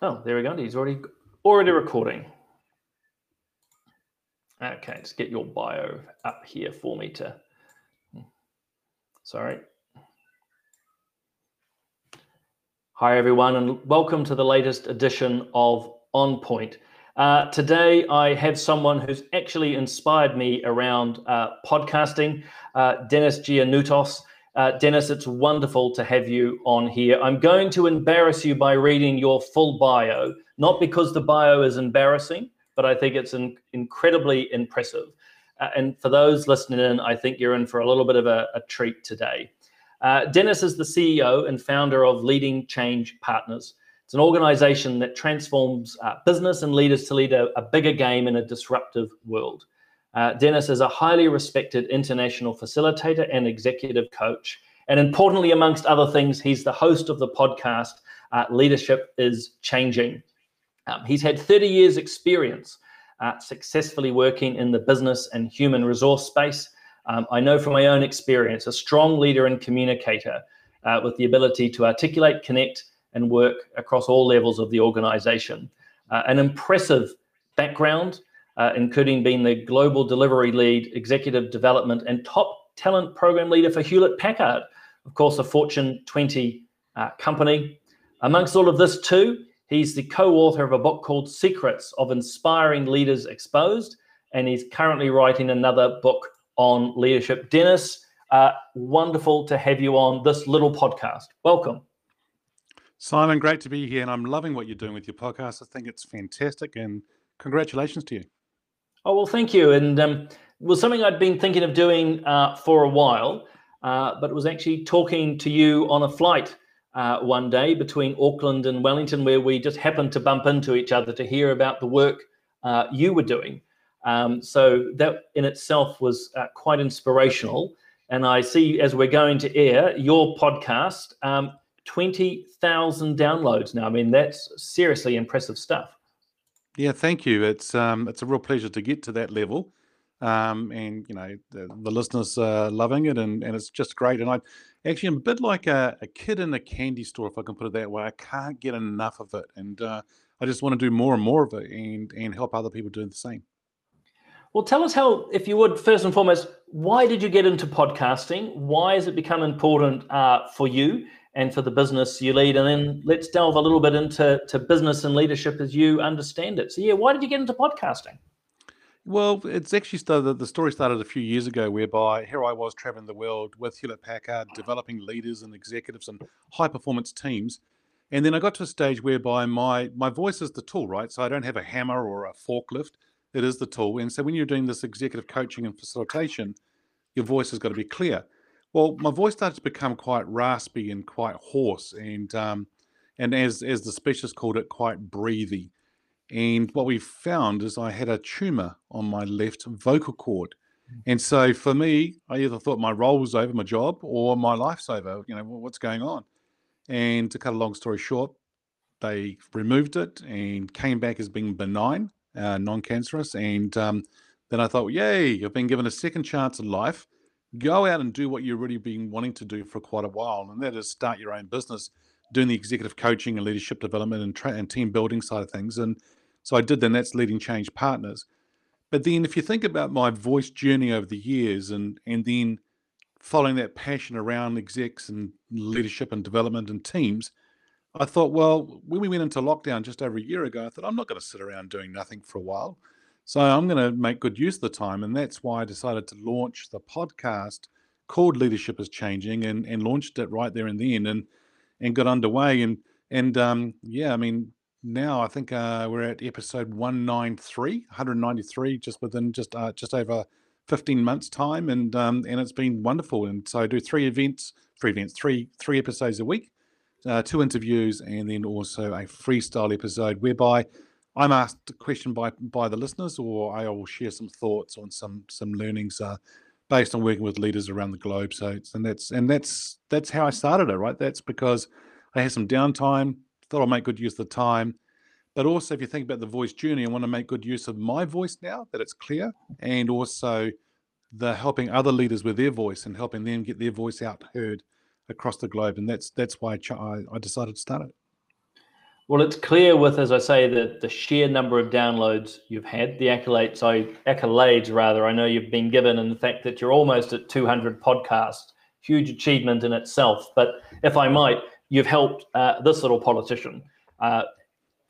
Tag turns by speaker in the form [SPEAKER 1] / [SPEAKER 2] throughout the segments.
[SPEAKER 1] Oh, there we go. He's already already recording. Okay, let's get your bio up here for me to. Sorry. Hi, everyone, and welcome to the latest edition of On Point. Uh, today, I have someone who's actually inspired me around uh, podcasting, uh, Denis Gianoutsos. Uh, Denis, it's wonderful to have you on here. I'm going to embarrass you by reading your full bio, not because the bio is embarrassing, but I think it's in, incredibly impressive. Uh, and for those listening in, I think you're in for a little bit of a, a treat today. Uh, Denis is the CEO and founder of Leading Change Partners. It's an organization that transforms uh, business and leaders to lead a, a bigger game in a disruptive world. Uh, Denis is a highly respected international facilitator and executive coach. And importantly, amongst other things, he's the host of the podcast uh, Leadership is Changing. Um, he's had 30 years' experience uh, successfully working in the business and human resource space. Um, I know from my own experience, a strong leader and communicator uh, with the ability to articulate, connect, and work across all levels of the organization. Uh, an impressive background uh, including being the global delivery lead, executive development, and top talent program leader for Hewlett Packard, of course, a Fortune 20 uh, company. Amongst all of this, too, he's the co author of a book called Secrets of Inspiring Leaders Exposed, and he's currently writing another book on leadership. Denis, uh, wonderful to have you on this little podcast. Welcome.
[SPEAKER 2] Simon, great to be here, and I'm loving what you're doing with your podcast. I think it's fantastic, and congratulations to you.
[SPEAKER 1] Oh, well, thank you. And um, was something I'd been thinking of doing uh, for a while, uh, but was actually talking to you on a flight uh, one day between Auckland and Wellington, where we just happened to bump into each other to hear about the work uh, you were doing. Um, so that in itself was uh, quite inspirational. And I see as we're going to air your podcast, um, 20,000 downloads now. I mean, that's seriously impressive stuff.
[SPEAKER 2] Yeah, thank you. It's um, it's a real pleasure to get to that level, um, and you know the, the listeners are loving it, and, and it's just great. And I actually am a bit like a, a kid in a candy store, if I can put it that way. I can't get enough of it, and uh, I just want to do more and more of it, and and help other people do the same.
[SPEAKER 1] Well, tell us how, if you would, first and foremost, why did you get into podcasting? Why has it become important uh, for you? And for the business you lead. And then let's delve a little bit into to business and leadership as you understand it. So, yeah, why did you get into podcasting?
[SPEAKER 2] Well, it's actually started, the story started a few years ago, whereby here I was traveling the world with Hewlett Packard, developing leaders and executives and high performance teams. And then I got to a stage whereby my my voice is the tool, right? So I don't have a hammer or a forklift. It is the tool. And so when you're doing this executive coaching and facilitation, your voice has got to be clear. Well, my voice started to become quite raspy and quite hoarse, and um, and as as the specialist called it, quite breathy. And what we found is I had a tumor on my left vocal cord. Mm. And so for me, I either thought my role was over, my job, or my life's over. You know, what's going on? And to cut a long story short, they removed it and came back as being benign, uh, non cancerous. And um, then I thought, yay, I've been given a second chance in life go out and do what you've really been wanting to do for quite a while, and that is start your own business, doing the executive coaching and leadership development and, tra- and team building side of things. And so I did, then that's leading change partners. But then if you think about my voice journey over the years and and then following that passion around execs and leadership and development and teams, I thought, well, when we went into lockdown just over a year ago, I thought I'm not going to sit around doing nothing for a while. So I'm going to make good use of the time. And that's why I decided to launch the podcast called Leadership is Changing and, and launched it right there and then and, and got underway. And, and um, yeah, I mean, now I think uh, we're at episode 193, 193, just within just uh, just over 15 months time. And, um, and it's been wonderful. And so I do three events, three events, three, three episodes a week, uh, two interviews, and then also a freestyle episode whereby I'm asked a question by by the listeners, or I will share some thoughts on some some learnings uh, based on working with leaders around the globe. So, and that's and that's that's how I started it, right? That's because I had some downtime, thought I'll make good use of the time, but also if you think about the voice journey, I want to make good use of my voice now that it's clear, and also the helping other leaders with their voice and helping them get their voice out heard across the globe, and that's that's why I, I decided to start it.
[SPEAKER 1] Well, it's clear with, as I say, the, the sheer number of downloads you've had, the accolades, I accolades rather, I know you've been given, and the fact that you're almost at 200 podcasts, huge achievement in itself. But if I might, you've helped uh, this little politician uh,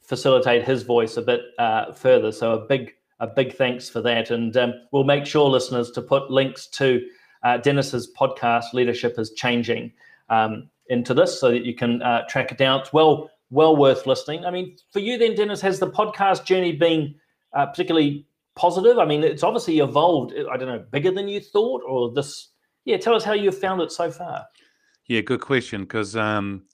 [SPEAKER 1] facilitate his voice a bit uh, further. So a big, a big thanks for that, and um, we'll make sure listeners to put links to uh, Denis's podcast, Leadership is Changing, um, into this so that you can uh, track it down. It's well well worth listening. I mean, for you then, Denis, has the podcast journey been uh, particularly positive? I mean, it's obviously evolved. I don't know, bigger than you thought, or this? Yeah, tell us how you've found it so far.
[SPEAKER 2] Yeah, good question. Because, um,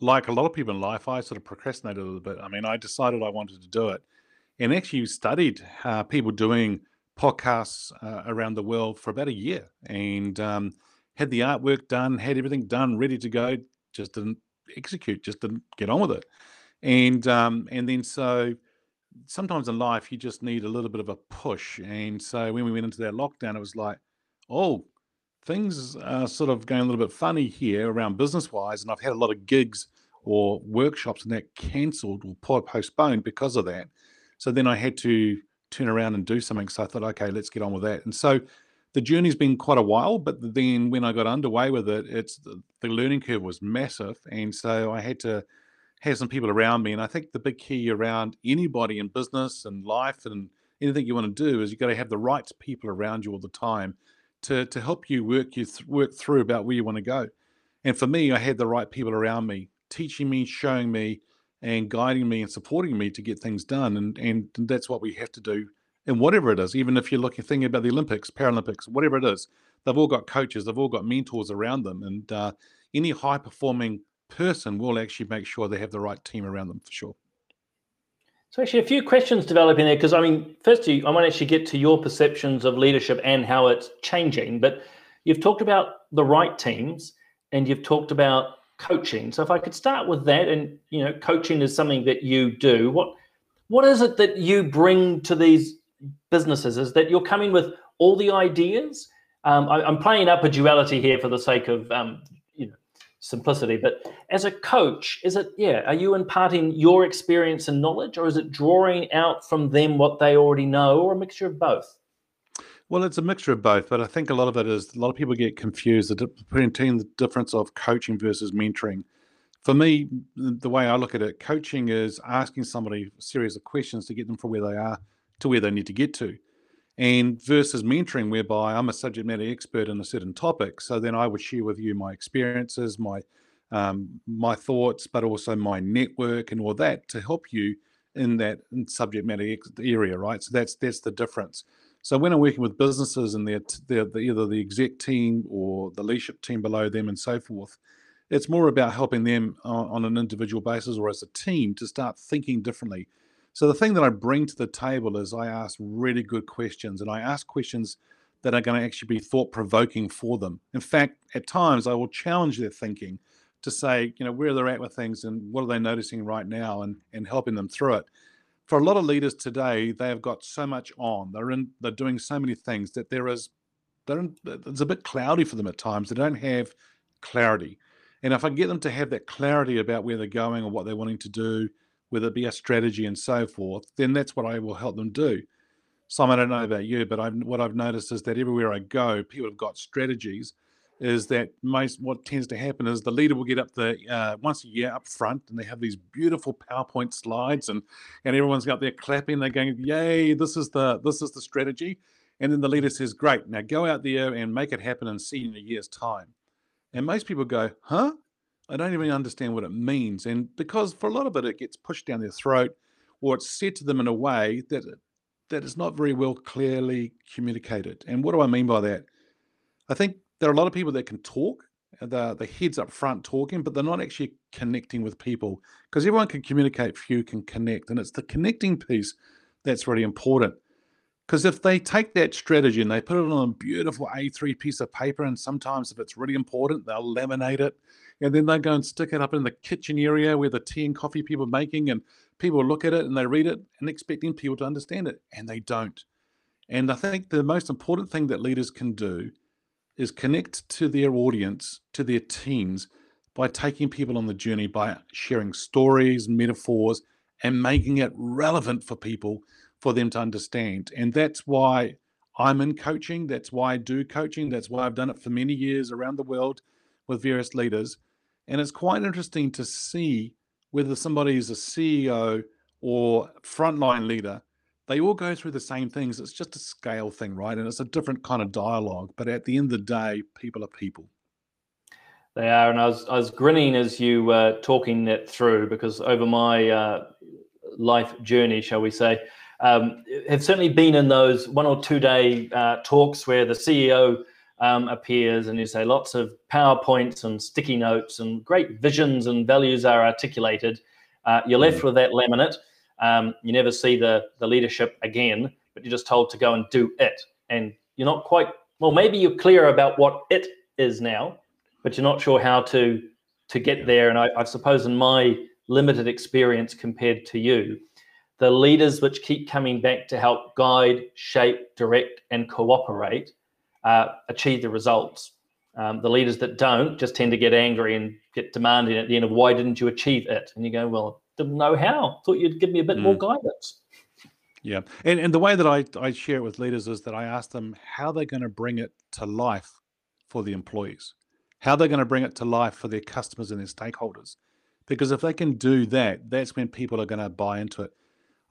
[SPEAKER 2] like a lot of people in life, I sort of procrastinated a little bit. I mean, I decided I wanted to do it, and actually studied uh, people doing podcasts uh, around the world for about a year, and um, had the artwork done, had everything done, ready to go. Just didn't execute, just didn't get on with it. And um, and then so sometimes in life you just need a little bit of a push. And so when we went into that lockdown, it was like, oh, things are sort of going a little bit funny here around business wise. And I've had a lot of gigs or workshops and that cancelled or postponed because of that. So then I had to turn around and do something. So I thought, okay, let's get on with that. And so the journey's been quite a while, but then when I got underway with it, it's the, learning curve was massive, and so I had to have some people around me. And I think the big key around anybody in business and life and anything you want to do is you've got to have the right people around you all the time to to help you work you th- work through about where you want to go. And for me, I had the right people around me, teaching me, showing me, and guiding me and supporting me to get things done. And and that's what we have to do and whatever it is, even if you're looking thinking about the Olympics, Paralympics, whatever it is, they've all got coaches, they've all got mentors around them, and uh, any high performing person will actually make sure they have the right team around them for sure.
[SPEAKER 1] So actually, a few questions developing there because I mean, firstly, I want to actually get to your perceptions of leadership and how it's changing. But you've talked about the right teams, and you've talked about coaching. So if I could start with that, and you know, coaching is something that you do. What what is it that you bring to these businesses is that you're coming with all the ideas. Um, I, am playing up a duality here for the sake of um, you know simplicity, but as a coach, is it yeah? Are you imparting your experience and knowledge, or is it drawing out from them what they already know, or a mixture of both?
[SPEAKER 2] Well, it's a mixture of both, but I think a lot of it is a lot of people get confused between the difference of coaching versus mentoring. For me, the way I look at it, coaching is asking somebody a series of questions to get them from where they are to where they need to get to. And versus mentoring, whereby I'm a subject matter expert in a certain topic, so then I would share with you my experiences, my um, my thoughts, but also my network and all that to help you in that subject matter area, right? So that's that's the difference. So when I'm working with businesses and they're, they're, they're either the exec team or the leadership team below them and so forth, it's more about helping them on, on an individual basis or as a team to start thinking differently so the thing that I bring to the table is I ask really good questions and I ask questions that are going to actually be thought provoking for them. In fact, at times I will challenge their thinking to say, you know, where they're at with things and what are they noticing right now and, and helping them through it. For a lot of leaders today, they have got so much on. They're in they're doing so many things that there is they're in, it's a bit cloudy for them at times. They don't have clarity. And if I get them to have that clarity about where they're going or what they're wanting to do, whether it be a strategy and so forth, then that's what I will help them do. Some I don't know about you, but I've, what I've noticed is that everywhere I go, people have got strategies. Is that most what tends to happen is the leader will get up the uh, once a year up front, and they have these beautiful PowerPoint slides, and and everyone's got there clapping. They're going, "Yay! This is the this is the strategy." And then the leader says, "Great, now go out there and make it happen and see in a year's time." And most people go, "Huh? I don't even understand what it means. And because for a lot of it, it gets pushed down their throat or it's said to them in a way that that is not very well clearly communicated. And what do I mean by that? I think there are a lot of people that can talk, uh, the, the heads up front talking, but they're not actually connecting with people because everyone can communicate, few can connect. And it's the connecting piece that's really important. Because if they take that strategy and they put it on a beautiful A3 piece of paper, and sometimes if it's really important, they'll laminate it and then they go and stick it up in the kitchen area where the tea and coffee people are making, and people look at it and they read it and expecting people to understand it, and they don't. And I think the most important thing that leaders can do is connect to their audience, to their teams, by taking people on the journey by sharing stories, metaphors, and making it relevant for people for them to understand. And that's why I'm in coaching. That's why I do coaching. That's why I've done it for many years around the world with various leaders. And it's quite interesting to see whether somebody is a CEO or frontline leader, they all go through the same things. It's just a scale thing, right? And it's a different kind of dialogue. But at the end of the day, people are people.
[SPEAKER 1] They are, and I was I was grinning as you were talking that through because over my uh, life journey, shall we say, um, have certainly been in those one or two day uh, talks where the CEO um, appears and you say lots of PowerPoints and sticky notes and great visions and values are articulated. Uh, you're left mm. with that laminate. Um, you never see the the leadership again, but you're just told to go and do it, and you're not quite well. Maybe you're clear about what it is now, but you're not sure how to to get there. And I, I suppose in my limited experience compared to you, the leaders which keep coming back to help guide, shape, direct, and cooperate uh, achieve the results. Um, the leaders that don't just tend to get angry and get demanding at the end of why didn't you achieve it? And you go, well, didn't know how. Thought you'd give me a bit mm. more guidance.
[SPEAKER 2] Yeah, and and the way that I I share it with leaders is that I ask them how they're going to bring it to life for the employees how they're going to bring it to life for their customers and their stakeholders. Because if they can do that, that's when people are going to buy into it.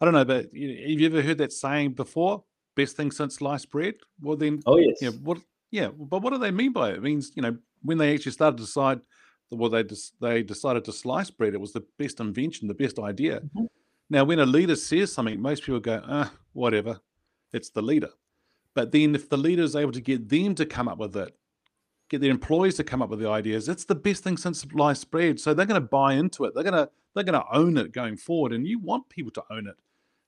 [SPEAKER 2] I don't know, but have you ever heard that saying before? Best thing since sliced bread. Well, then,
[SPEAKER 1] oh yes,
[SPEAKER 2] yeah, what? Yeah, but what do they mean by it? It means you know when they actually started to decide, well, they they decided to slice bread. It was the best invention, the best idea. Mm-hmm. Now, when a leader says something, most people go, ah, whatever. It's the leader. But then, if the leader is able to get them to come up with it, get their employees to come up with the ideas. It's the best thing since sliced bread. So they're going to buy into it. They're going to they're going to own it going forward, and you want people to own it.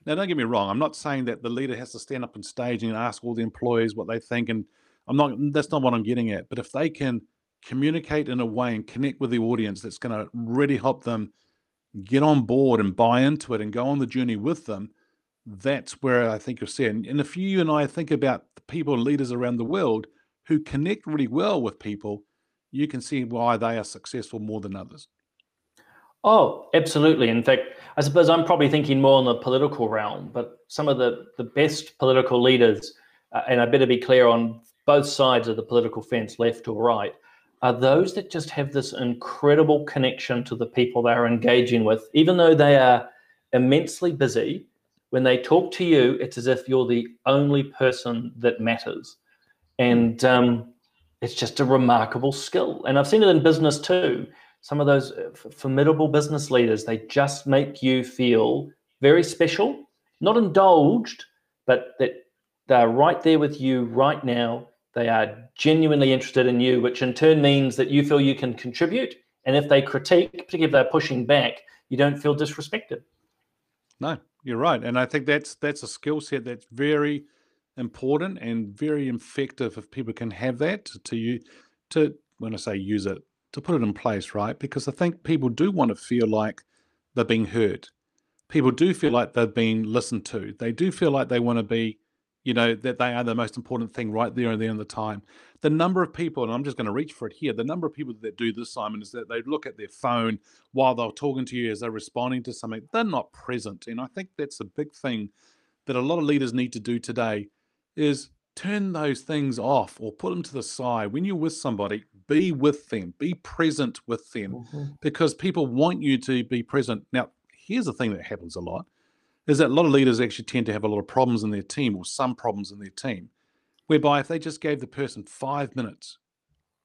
[SPEAKER 2] Now, don't get me wrong. I'm not saying that the leader has to stand up on stage and ask all the employees what they think, and I'm not. That's not what I'm getting at. But if they can communicate in a way and connect with the audience, that's going to really help them get on board and buy into it and go on the journey with them. That's where I think you'll see it. And if you and I think about the people, leaders around the world who connect really well with people, you can see why they are successful more than others.
[SPEAKER 1] Oh, absolutely. In fact, I suppose I'm probably thinking more in the political realm, but some of the, the best political leaders, uh, and I better be clear on both sides of the political fence, left or right, are those that just have this incredible connection to the people they're engaging with, even though they are immensely busy. When they talk to you, it's as if you're the only person that matters and um, it's just a remarkable skill. And I've seen it in business too. Some of those uh, formidable business leaders, they just make you feel very special, not indulged, but that they're right there with you right now. They are genuinely interested in you, which in turn means that you feel you can contribute. And if they critique, particularly if they're pushing back, you don't feel disrespected.
[SPEAKER 2] No, you're right. And I think that's that's a skill set that's very important and very effective if people can have that to, to you to when I say use it to put it in place, right? Because I think people do want to feel like they're being heard. People do feel like they've been listened to. They do feel like they want to be, you know, that they are the most important thing right there and there in the time. The number of people, and I'm just going to reach for it here, the number of people that do this, Simon, is that they look at their phone while they're talking to you as they're responding to something. They're not present. And I think that's a big thing that a lot of leaders need to do today is turn those things off or put them to the side. When you're with somebody, be with them, be present with them mm-hmm. because people want you to be present. Now, here's the thing that happens a lot is that a lot of leaders actually tend to have a lot of problems in their team or some problems in their team, whereby if they just gave the person five minutes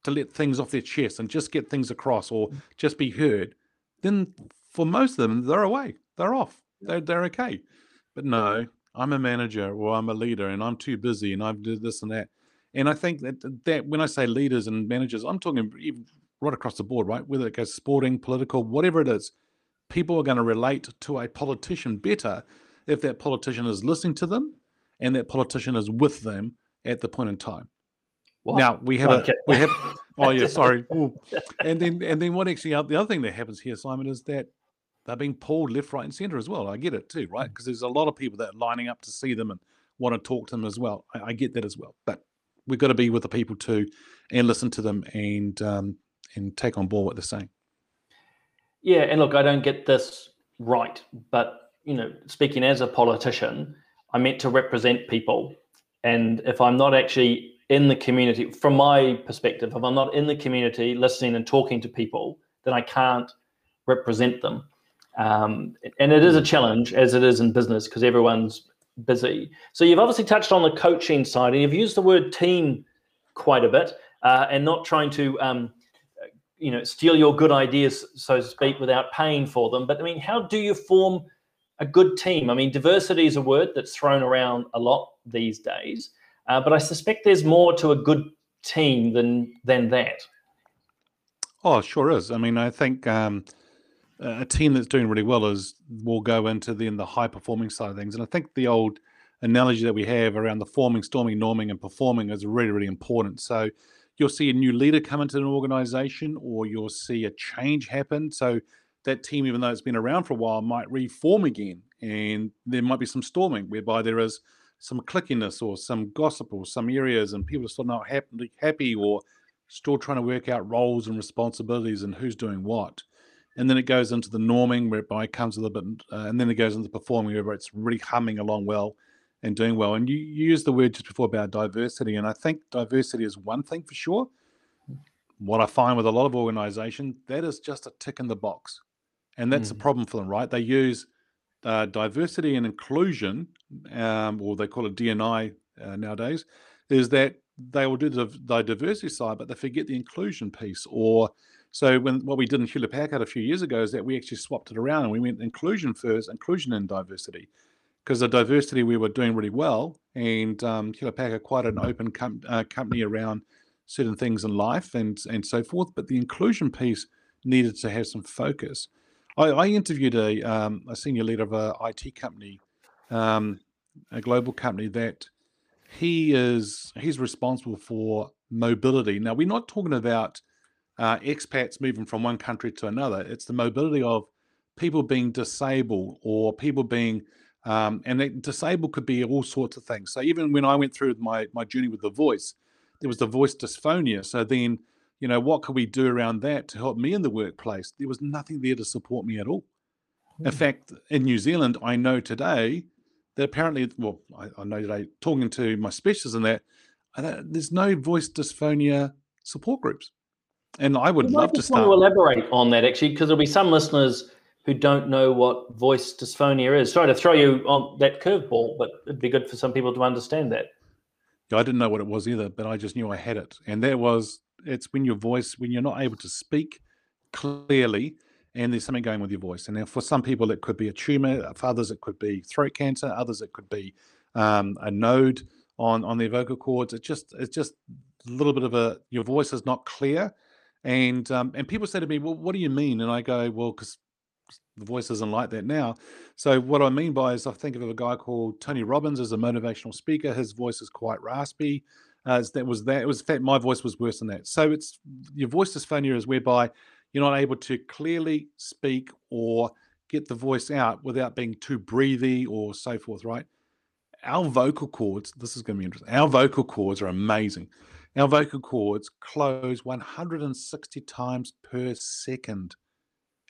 [SPEAKER 2] to let things off their chest and just get things across or mm. just be heard, then for most of them, they're away, they're off, they're, they're okay. But no, I'm a manager or I'm a leader and I'm too busy and I've did this and that. And I think that that when I say leaders and managers, I'm talking right across the board, right? Whether it goes sporting, political, whatever it is, people are going to relate to a politician better if that politician is listening to them and that politician is with them at the point in time. What? Now we have okay. a we have oh yeah sorry Ooh. and then and then what actually the other thing that happens here Simon is that they're being pulled left, right, and center as well. I get it too, right? Because mm. there's a lot of people that are lining up to see them and want to talk to them as well. I, I get that as well, but we've got to be with the people too and listen to them and um, and take on board what they're saying.
[SPEAKER 1] Yeah, and look, I don't get this right, but you know, speaking as a politician, I'm meant to represent people, and if I'm not actually in the community, from my perspective, if I'm not in the community listening and talking to people, then I can't represent them. Um, and it is a challenge, as it is in business, because everyone's busy. So you've obviously touched on the coaching side, and you've used the word team quite a bit, uh, and not trying to, um, you know, steal your good ideas, so to speak, without paying for them. But I mean, how do you form a good team? I mean, diversity is a word that's thrown around a lot these days, uh, but I suspect there's more to a good team than than that.
[SPEAKER 2] Oh, sure is. I mean, I think um, a team that's doing really well is will go into the in the high performing side of things, and I think the old analogy that we have around the forming, storming, norming, and performing is really, really important. So you'll see a new leader come into an organization, or you'll see a change happen. So that team, even though it's been around for a while, might reform again, and there might be some storming whereby there is some clickiness or some gossip or some areas, and people are still not happy or still trying to work out roles and responsibilities and who's doing what. And then it goes into the norming, whereby it comes a little bit, uh, and then it goes into performing, where it's really humming along well and doing well. And you, you used the word just before about diversity, and I think diversity is one thing for sure. What I find with a lot of organizations, that is just a tick in the box. And that's mm. a problem for them, right? They use uh, diversity and inclusion, um, or they call it DNI uh, nowadays, is that they will do the, the diversity side, but they forget the inclusion piece. Or so when what we did in Hewlett Packard a few years ago is that we actually swapped it around and we went inclusion first, inclusion and diversity because the diversity we were doing really well, and um, Hewlett Packard quite an open com- uh, company around certain things in life and and so forth. But the inclusion piece needed to have some focus. I, I interviewed a um, a senior leader of a IT company, um, a global company that he is he's responsible for mobility. Now we're not talking about uh, expats moving from one country to another. It's the mobility of people being disabled or people being um, and that disabled could be all sorts of things. So even when I went through my my journey with the voice, there was the voice dysphonia. So then, you know, what could we do around that to help me in the workplace? There was nothing there to support me at all. Mm. In hmm. fact, in New Zealand, I know today that apparently, well, I, I know today talking to my specialists in that, there's no voice dysphonia support groups. And I would love to start.
[SPEAKER 1] Want to elaborate on that actually, because there'll be some listeners who don't know what voice dysphonia is. Sorry to throw you on that curveball, but it'd be good for some people to understand that.
[SPEAKER 2] Yeah, I didn't know what it was either, but I just knew I had it. And that was it's when your voice, when you're not able to speak clearly and there's something going with your voice. And now for some people, it could be a tumor. For others, it could be throat cancer. Others, it could be um, a node on on their vocal cords. It's just it's just a little bit of a your voice is not clear. And um, and people say to me, well, what do you mean? And I go, well, because the voice isn't like that now. So what I mean by is I think of a guy called Tony Robbins as a motivational speaker. His voice is quite raspy. Uh, that was that. It was in fact my voice was worse than that. So it's your voice dysphonia is whereby you're not able to clearly speak or get the voice out without being too breathy or so forth. Right? Our vocal cords. This is going to be interesting. Our vocal cords are amazing. Our vocal cords close 160 times per second.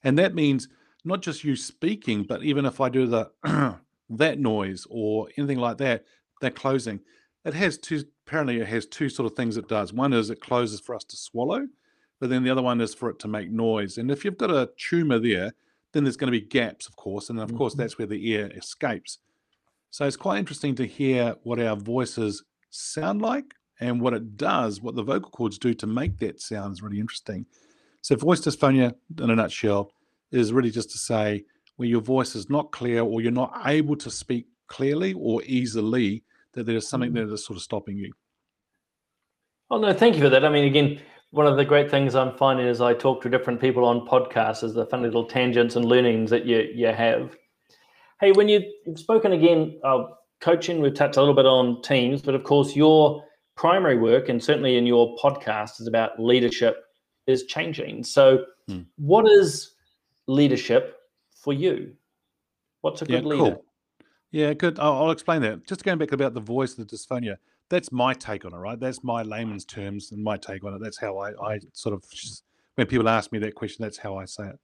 [SPEAKER 2] And that means not just you speaking, but even if I do the that noise or anything like that, that closing, it has two apparently it has two sort of things it does. One is it closes for us to swallow, but then the other one is for it to make noise. And if you've got a tumor there, then there's going to be gaps, of course, and of mm-hmm. course that's where the air escapes. So it's quite interesting to hear what our voices sound like and what it does, what the vocal cords do to make that sound is really interesting. So voice dysphonia, in a nutshell, is really just to say where your voice is not clear or you're not able to speak clearly or easily, that there's something mm-hmm. that is sort of stopping you.
[SPEAKER 1] Oh no, thank you for that. I mean, again, one of the great things I'm finding as I talk to different people on podcasts is the fun little tangents and learnings that you you have. Hey, when you, have spoken again of coaching, we've touched a little bit on teams, but of course your primary work and certainly in your podcast is about leadership is changing. So, hmm. what is leadership for you? What's a good yeah, leader? Cool.
[SPEAKER 2] Yeah, good. I'll, I'll, explain that. Just going back about the voice of the dysphonia, that's my take on it, right? That's my layman's terms and my take on it. That's how I, I sort of, when people ask me that question, that's how I say it.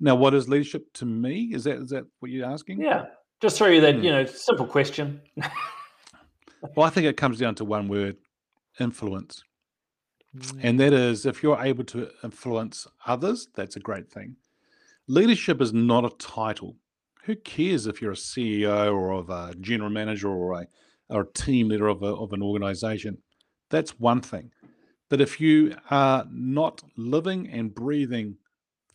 [SPEAKER 2] Now, what is leadership to me? Is that is that what you're asking?
[SPEAKER 1] Yeah, just throw you that hmm. you know simple question.
[SPEAKER 2] well, I think it comes down to one word: influence. And mm. that is, if you're able to influence others, that's a great thing. Leadership is not a title. Who cares if you're a CEO or of a general manager or a, or a team leader of, a, of an organization? That's one thing. But if you are not living and breathing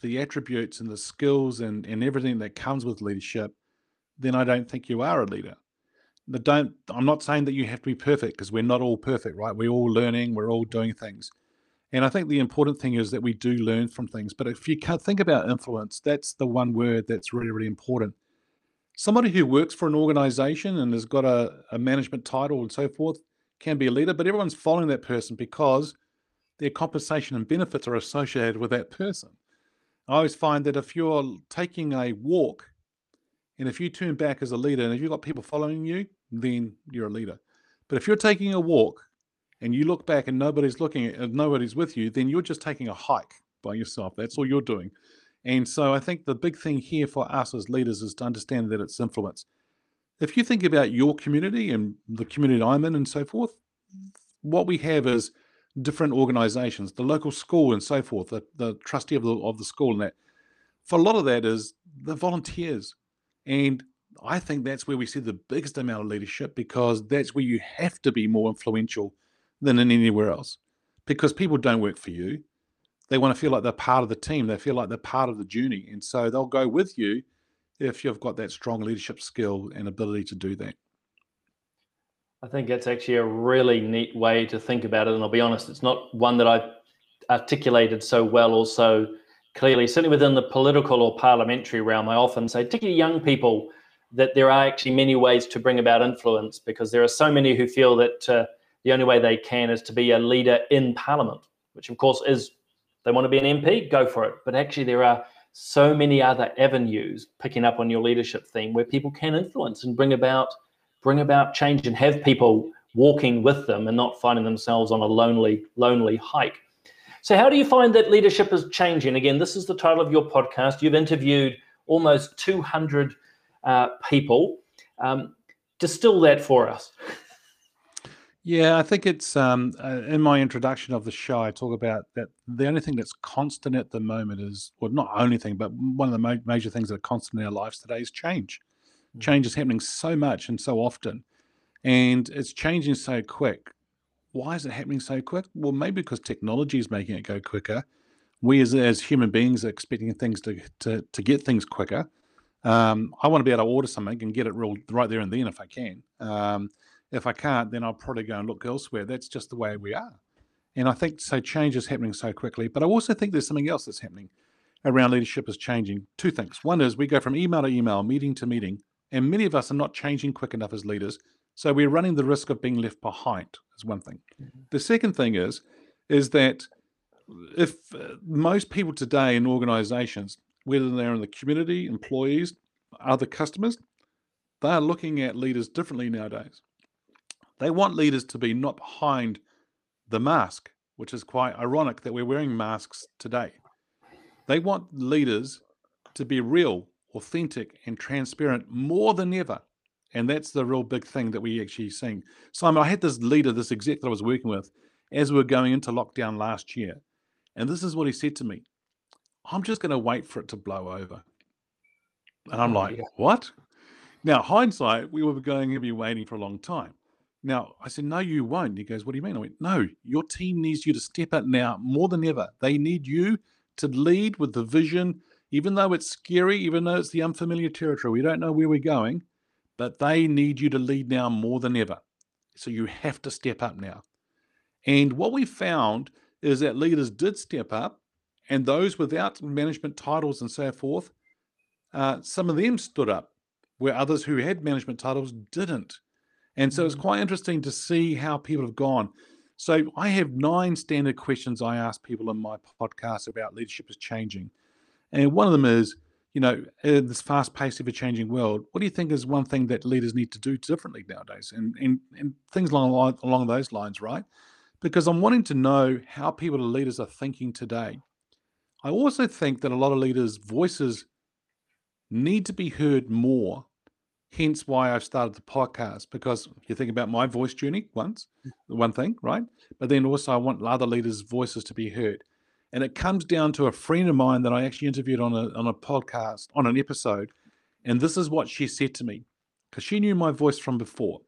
[SPEAKER 2] the attributes and the skills and, and everything that comes with leadership, then I don't think you are a leader. Don't I'm not saying that you have to be perfect because we're not all perfect, right? We're all learning, we're all doing things. And I think the important thing is that we do learn from things. But if you can't think about influence, that's the one word that's really, really important. Somebody who works for an organization and has got a, a management title and so forth can be a leader, but everyone's following that person because their compensation and benefits are associated with that person. I always find that if you're taking a walk and if you turn back as a leader and if you've got people following you, then you're a leader. But if you're taking a walk and you look back and nobody's looking at nobody's with you, then you're just taking a hike by yourself. That's all you're doing. And so I think the big thing here for us as leaders is to understand that it's influence. If you think about your community and the community I'm in and so forth, what we have is different organizations, the local school and so forth, the, the trustee of the of the school and that. For a lot of that is the volunteers. And I think that's where we see the biggest amount of leadership because that's where you have to be more influential than in anywhere else. Because people don't work for you. They want to feel like they're part of the team. They feel like they're part of the journey. And so they'll go with you if you've got that strong leadership skill and ability to do that.
[SPEAKER 1] I think that's actually a really neat way to think about it. And I'll be honest, it's not one that I've articulated so well or so clearly. Certainly within the political or parliamentary realm, I often say, particularly young people, that there are actually many ways to bring about influence because there are so many who feel that uh, the only way they can is to be a leader in parliament, which of course is they want to be an MP, go for it. But actually, there are so many other avenues picking up on your leadership theme where people can influence and bring about bring about change and have people walking with them and not finding themselves on a lonely, lonely hike. So, how do you find that leadership is changing? Again, this is the title of your podcast. You've interviewed almost 200 uh, people. Um, distill that for us.
[SPEAKER 2] Yeah, I think it's um, uh, in my introduction of the show. I talk about that the only thing that's constant at the moment is, well, not only thing, but one of the ma- major things that are constant in our lives today is change. Mm. change is happening so much and so often and it's changing so quick why is it happening so quick well maybe because technology is making it go quicker we as, as human beings are expecting things to, to, to get things quicker um, i want to be able to order something and get it real right there and then if i can um, if i can't then i'll probably go and look elsewhere that's just the way we are and i think so change is happening so quickly but i also think there's something else that's happening around leadership is changing two things one is we go from email to email meeting to meeting and many of us are not changing quick enough as leaders. So we're running the risk of being left behind, is one thing. Mm-hmm. The second thing is, is that if uh, most people today in organizations, whether they're in the community, employees, other customers, they are looking at leaders differently nowadays. They want leaders to be not behind the mask, which is quite ironic that we're wearing masks today. They want leaders to be real authentic and transparent more than ever. And that's the real big thing that we're actually seeing. Simon, I had this leader, this exec that I was working with as we were going into lockdown last year. And this is what he said to me I'm just going to wait for it to blow over. And I'm oh, like, yeah. what? Now, hindsight, we were going to be waiting for a long time. Now, I said, no, you won't. He goes, what do you mean? I went, no, your team needs you to step up now more than ever. They need you to lead with the vision even though it's scary, even though it's the unfamiliar territory, we don't know where we're going, but they need you to lead now more than ever. So you have to step up now. And what we found is that leaders did step up, and those without management titles and so forth, uh, some of them stood up, where others who had management titles didn't. And so it's mm. quite interesting to see how people have gone. So I have nine standard questions I ask people in my podcast about leadership is changing. And one of them is, you know, in this fast-paced, ever-changing world, what do you think is one thing that leaders need to do differently nowadays, and and, and things along along those lines, right? Because I'm wanting to know how people, leaders, are thinking today. I also think that a lot of leaders' voices need to be heard more. Hence why I've started the podcast because you think about my voice journey once, mm. one thing, right? But then also I want other leaders' voices to be heard. And it comes down to a friend of mine that I actually interviewed on a on a podcast, on an episode. And this is what she said to me, because she knew my voice from before.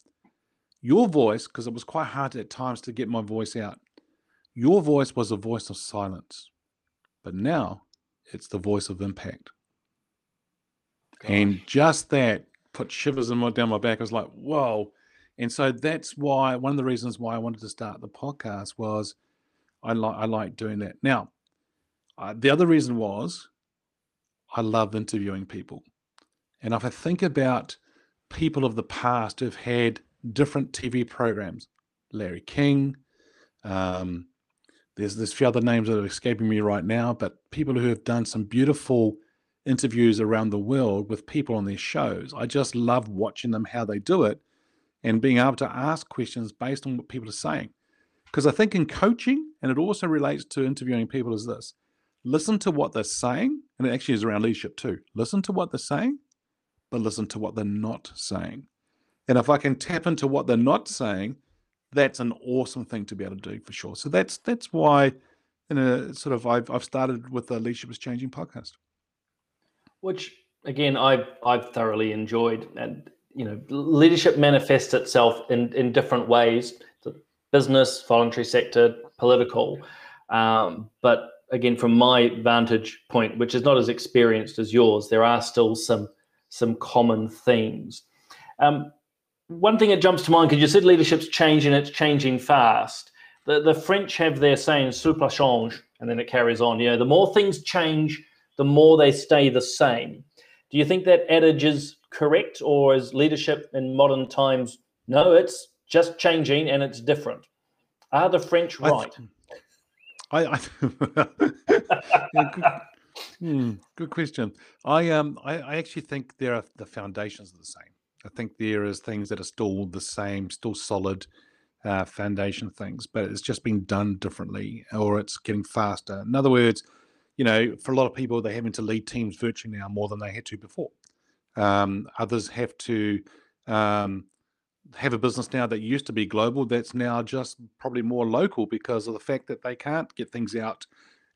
[SPEAKER 2] Your voice, because it was quite hard at times to get my voice out, your voice was a voice of silence. But now it's the voice of impact. Gosh. And just that put shivers in my, down my back. I was like, whoa. And so that's why one of the reasons why I wanted to start the podcast was I like I like doing that. Now, uh, the other reason was I love interviewing people, and if I think about people of the past who've had different TV programs, Larry King, um, there's there's a few other names that are escaping me right now, but people who have done some beautiful interviews around the world with people on their shows. I just love watching them how they do it and being able to ask questions based on what people are saying. Because I think in coaching, and it also relates to interviewing people, is this listen to what they're saying, and it actually is around leadership too. Listen to what they're saying, but listen to what they're not saying. And if I can tap into what they're not saying, that's an awesome thing to be able to do for sure. So that's that's why, in a sort of, I've I've started with the Leadership is Changing podcast,
[SPEAKER 1] which again I've I've thoroughly enjoyed, and you know, leadership manifests itself in in different ways business, voluntary sector, political. Um, but again, from my vantage point, which is not as experienced as yours, there are still some some common themes. Um, one thing that jumps to mind because you said leadership's changing, it's changing fast. The the French have their saying "souple change," and then it carries on. You know, the more things change, the more they stay the same. Do you think that adage is correct, or is leadership in modern times no? It's just changing and it's different. Are the French right?
[SPEAKER 2] I, I, hmm, good, question. I um I, I actually think there are the foundations are the same. I think there is things that are still the same, still solid uh, foundation things, but it's just been done differently or it's getting faster. In other words, you know, for a lot of people, they're having to lead teams virtually now more than they had to before. Um, others have to um, have a business now that used to be global that's now just probably more local because of the fact that they can't get things out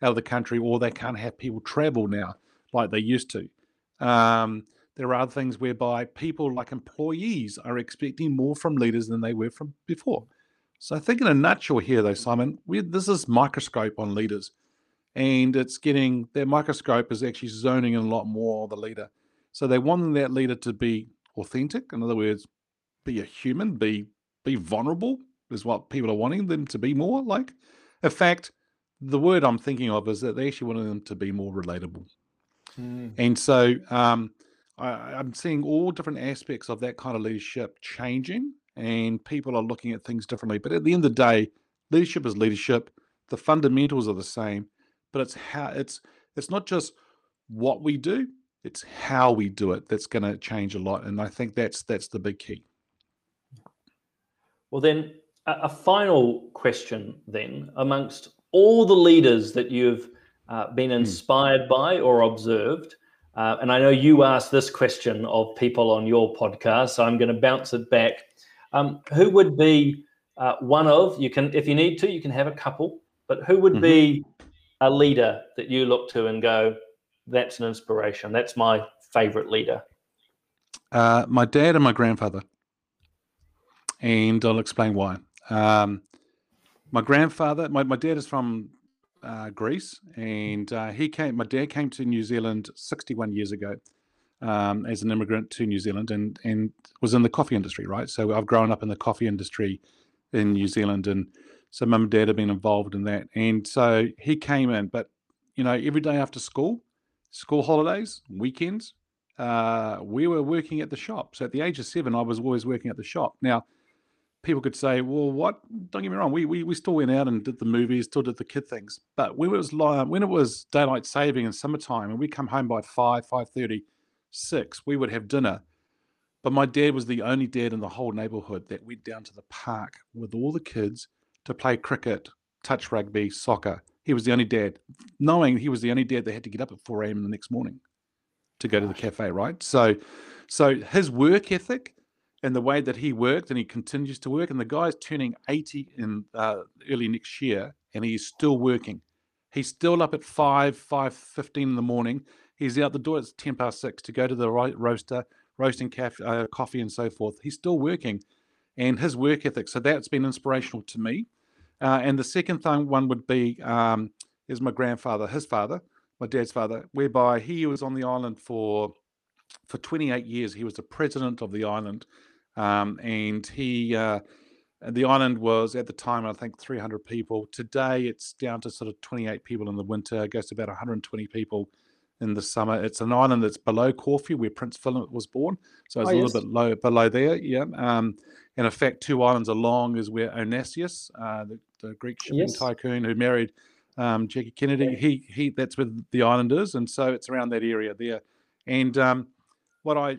[SPEAKER 2] out of the country or they can't have people travel now like they used to. Um, there are other things whereby people like employees are expecting more from leaders than they were from before. So I think in a nutshell here though, Simon, this is microscope on leaders. And it's getting their microscope is actually zoning in a lot more the leader. So they want that leader to be authentic. In other words, be a human, be be vulnerable is what people are wanting them to be more like. In fact, the word I'm thinking of is that they actually wanted them to be more relatable. Mm. And so um, I, am seeing all different aspects of that kind of leadership changing, and people are looking at things differently. But at the end of the day, leadership is leadership. The fundamentals are the same, but it's how it's it's not just what we do; it's how we do it that's going to change a lot. And I think that's that's the big key.
[SPEAKER 1] Well, then, a, a final question then amongst all the leaders that you've uh, been hmm. inspired mm. by or observed, uh, and I know you asked this question of people on your podcast, so I'm going to bounce it back. Um, who would be uh, one of you can, if you need to, you can have a couple, but who would mm-hmm. be a leader that you look to and go, that's an inspiration. That's my favorite leader.
[SPEAKER 2] Uh, my dad and my grandfather and I'll explain why. Um, my grandfather, my, my dad is from uh, Greece, and uh, he came. My dad came to New Zealand 61 years ago um, as an immigrant to New Zealand, and and was in the coffee industry, right? So I've grown up in the coffee industry in New Zealand, and so mum and dad have been involved in that. And so he came in, but you know, every day after school, school holidays, weekends, uh, we were working at the shop. So at the age of seven, I was always working at the shop. Now people could say, well, what? Don't get me wrong. We, we, we still went out and did the movies, still did the kid things. But when it was when it was daylight saving in summertime and we come home by 5, 5.30, 6, we would have dinner. But my dad was the only dad in the whole neighborhood that went down to the park with all the kids to play cricket touch rugby, soccer. He was the only dad, knowing he was the only dad that had to get up at 4 a.m. the next morning to go to the cafe, right? So, so his work ethic and the way that he worked and he continues to work, and the guy's turning 80 in uh, early next year, and he's still working. He's still up at five, five fifteen in the morning. He's out the door at ten past six to go to the roaster, roasting uh, coffee and so forth. He's still working, and his work ethic. So that's been inspirational to me. Uh, and the second thing one would be um, is my grandfather, his father, my dad's father, whereby he was on the island for for 28 years. He was the president of the island, um, and he uh, the island was at the time I think 300 people. Today it's down to sort of 28 people in the winter. It goes to about 120 people in the summer. It's an island that's below Corfu, where Prince Philip was born, so it's oh, a yes. little bit low below there. Yeah. Um, and in fact, two islands along is where Onassis, uh, the, the, Greek shipping yes. tycoon who married um, Jackie Kennedy, he he that's where the island is, and so it's around that area there. And um, what I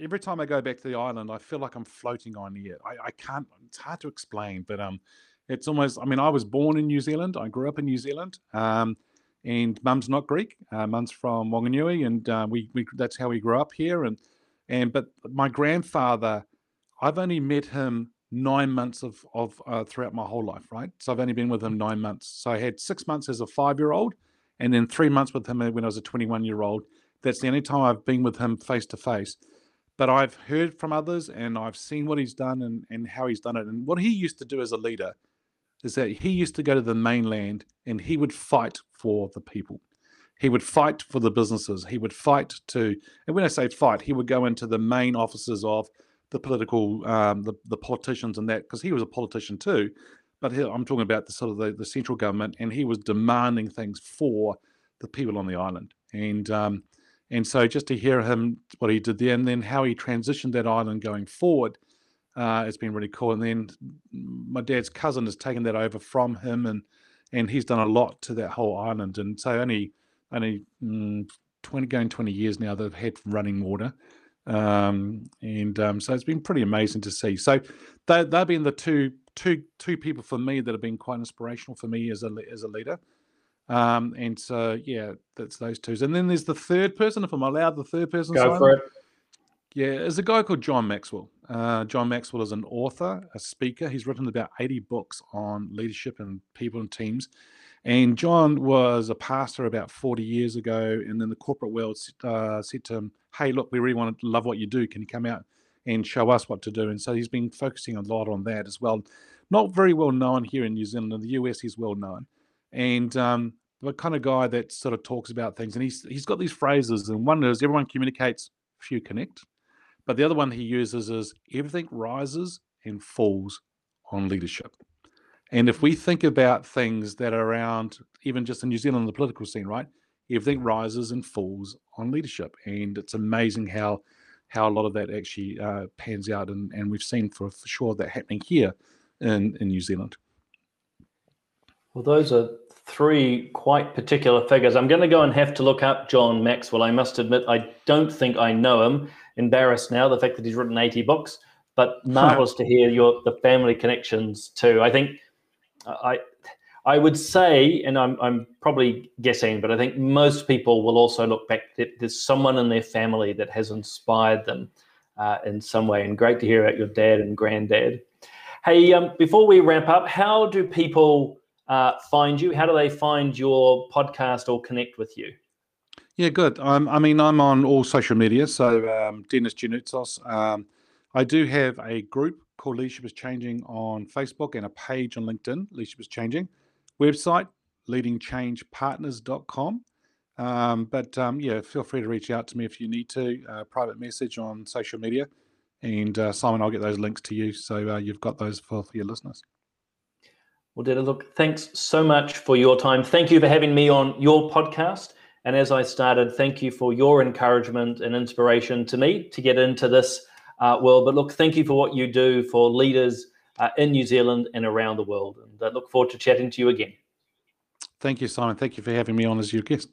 [SPEAKER 2] every time I go back to the island, I feel like I'm floating on air. I, I can't. It's hard to explain, but um, it's almost. I mean, I was born in New Zealand. I grew up in New Zealand. Um, and mum's not Greek. Uh, mum's from Wanganui, and uh, we, we that's how we grew up here. And and but my grandfather, I've only met him nine months of of uh, throughout my whole life, right? So I've only been with him nine months. So I had six months as a five year old, and then three months with him when I was a twenty one year old. That's the only time I've been with him face to face. But I've heard from others, and I've seen what he's done and and how he's done it, and what he used to do as a leader is that he used to go to the mainland and he would fight for the people. He would fight for the businesses. He would fight to, and when I say fight, he would go into the main offices of the political, um, the, the politicians and that, because he was a politician too. But he, I'm talking about the sort of the, the central government, and he was demanding things for the people on the island. And um, and so just to hear him what he did there, and then how he transitioned that island going forward, uh, it's been really cool. And then my dad's cousin has taken that over from him, and and he's done a lot to that whole island. And so only only mm, twenty going twenty years now they've had running water, um, and um, so it's been pretty amazing to see. So they they've been the two two two people for me that have been quite inspirational for me as a as a leader. Um, and so yeah, that's those two. And then there's the third person, if I'm allowed, the third person.
[SPEAKER 1] Go Simon. for it.
[SPEAKER 2] Yeah, there's a guy called John Maxwell. Uh, John Maxwell is an author, a speaker. He's written about 80 books on leadership and people and teams. And John was a pastor about 40 years ago. And then the corporate world uh, said to him, Hey, look, we really want to love what you do. Can you come out and show us what to do? And so he's been focusing a lot on that as well. Not very well known here in New Zealand. In the US, he's well known. And um, the kind of guy that sort of talks about things. And he's, he's got these phrases. And one is everyone communicates, few connect. But the other one he uses is everything rises and falls on leadership. And if we think about things that are around, even just in New Zealand, the political scene, right? Everything rises and falls on leadership. And it's amazing how how a lot of that actually uh, pans out. And, and we've seen for, for sure that happening here in, in New Zealand.
[SPEAKER 1] Well, those are three quite particular figures. I'm going to go and have to look up John Maxwell. I must admit, I don't think I know him. Embarrassed now, the fact that he's written 80 books, but marvelous to hear your the family connections too. I think I I would say, and I'm I'm probably guessing, but I think most people will also look back. that There's someone in their family that has inspired them uh, in some way, and great to hear about your dad and granddad. Hey, um, before we wrap up, how do people uh, find you? How do they find your podcast or connect with you?
[SPEAKER 2] Yeah, good. I mean, I'm on all social media. So, um, Denis Gianoutsos. Um, I do have a group called Leadership is Changing on Facebook and a page on LinkedIn, Leadership is Changing. Website, leadingchangepartners.com. Um, but um, yeah, feel free to reach out to me if you need to. Uh, private message on social media. And uh, Simon, I'll get those links to you. So uh, you've got those for, for your listeners.
[SPEAKER 1] Well, Dita, look, thanks so much for your time. Thank you for having me on your podcast. And as I started, thank you for your encouragement and inspiration to me to get into this uh, world. But look, thank you for what you do for leaders uh, in New Zealand and around the world. And I look forward to chatting to you again.
[SPEAKER 2] Thank you, Simon. Thank you for having me on as your guest.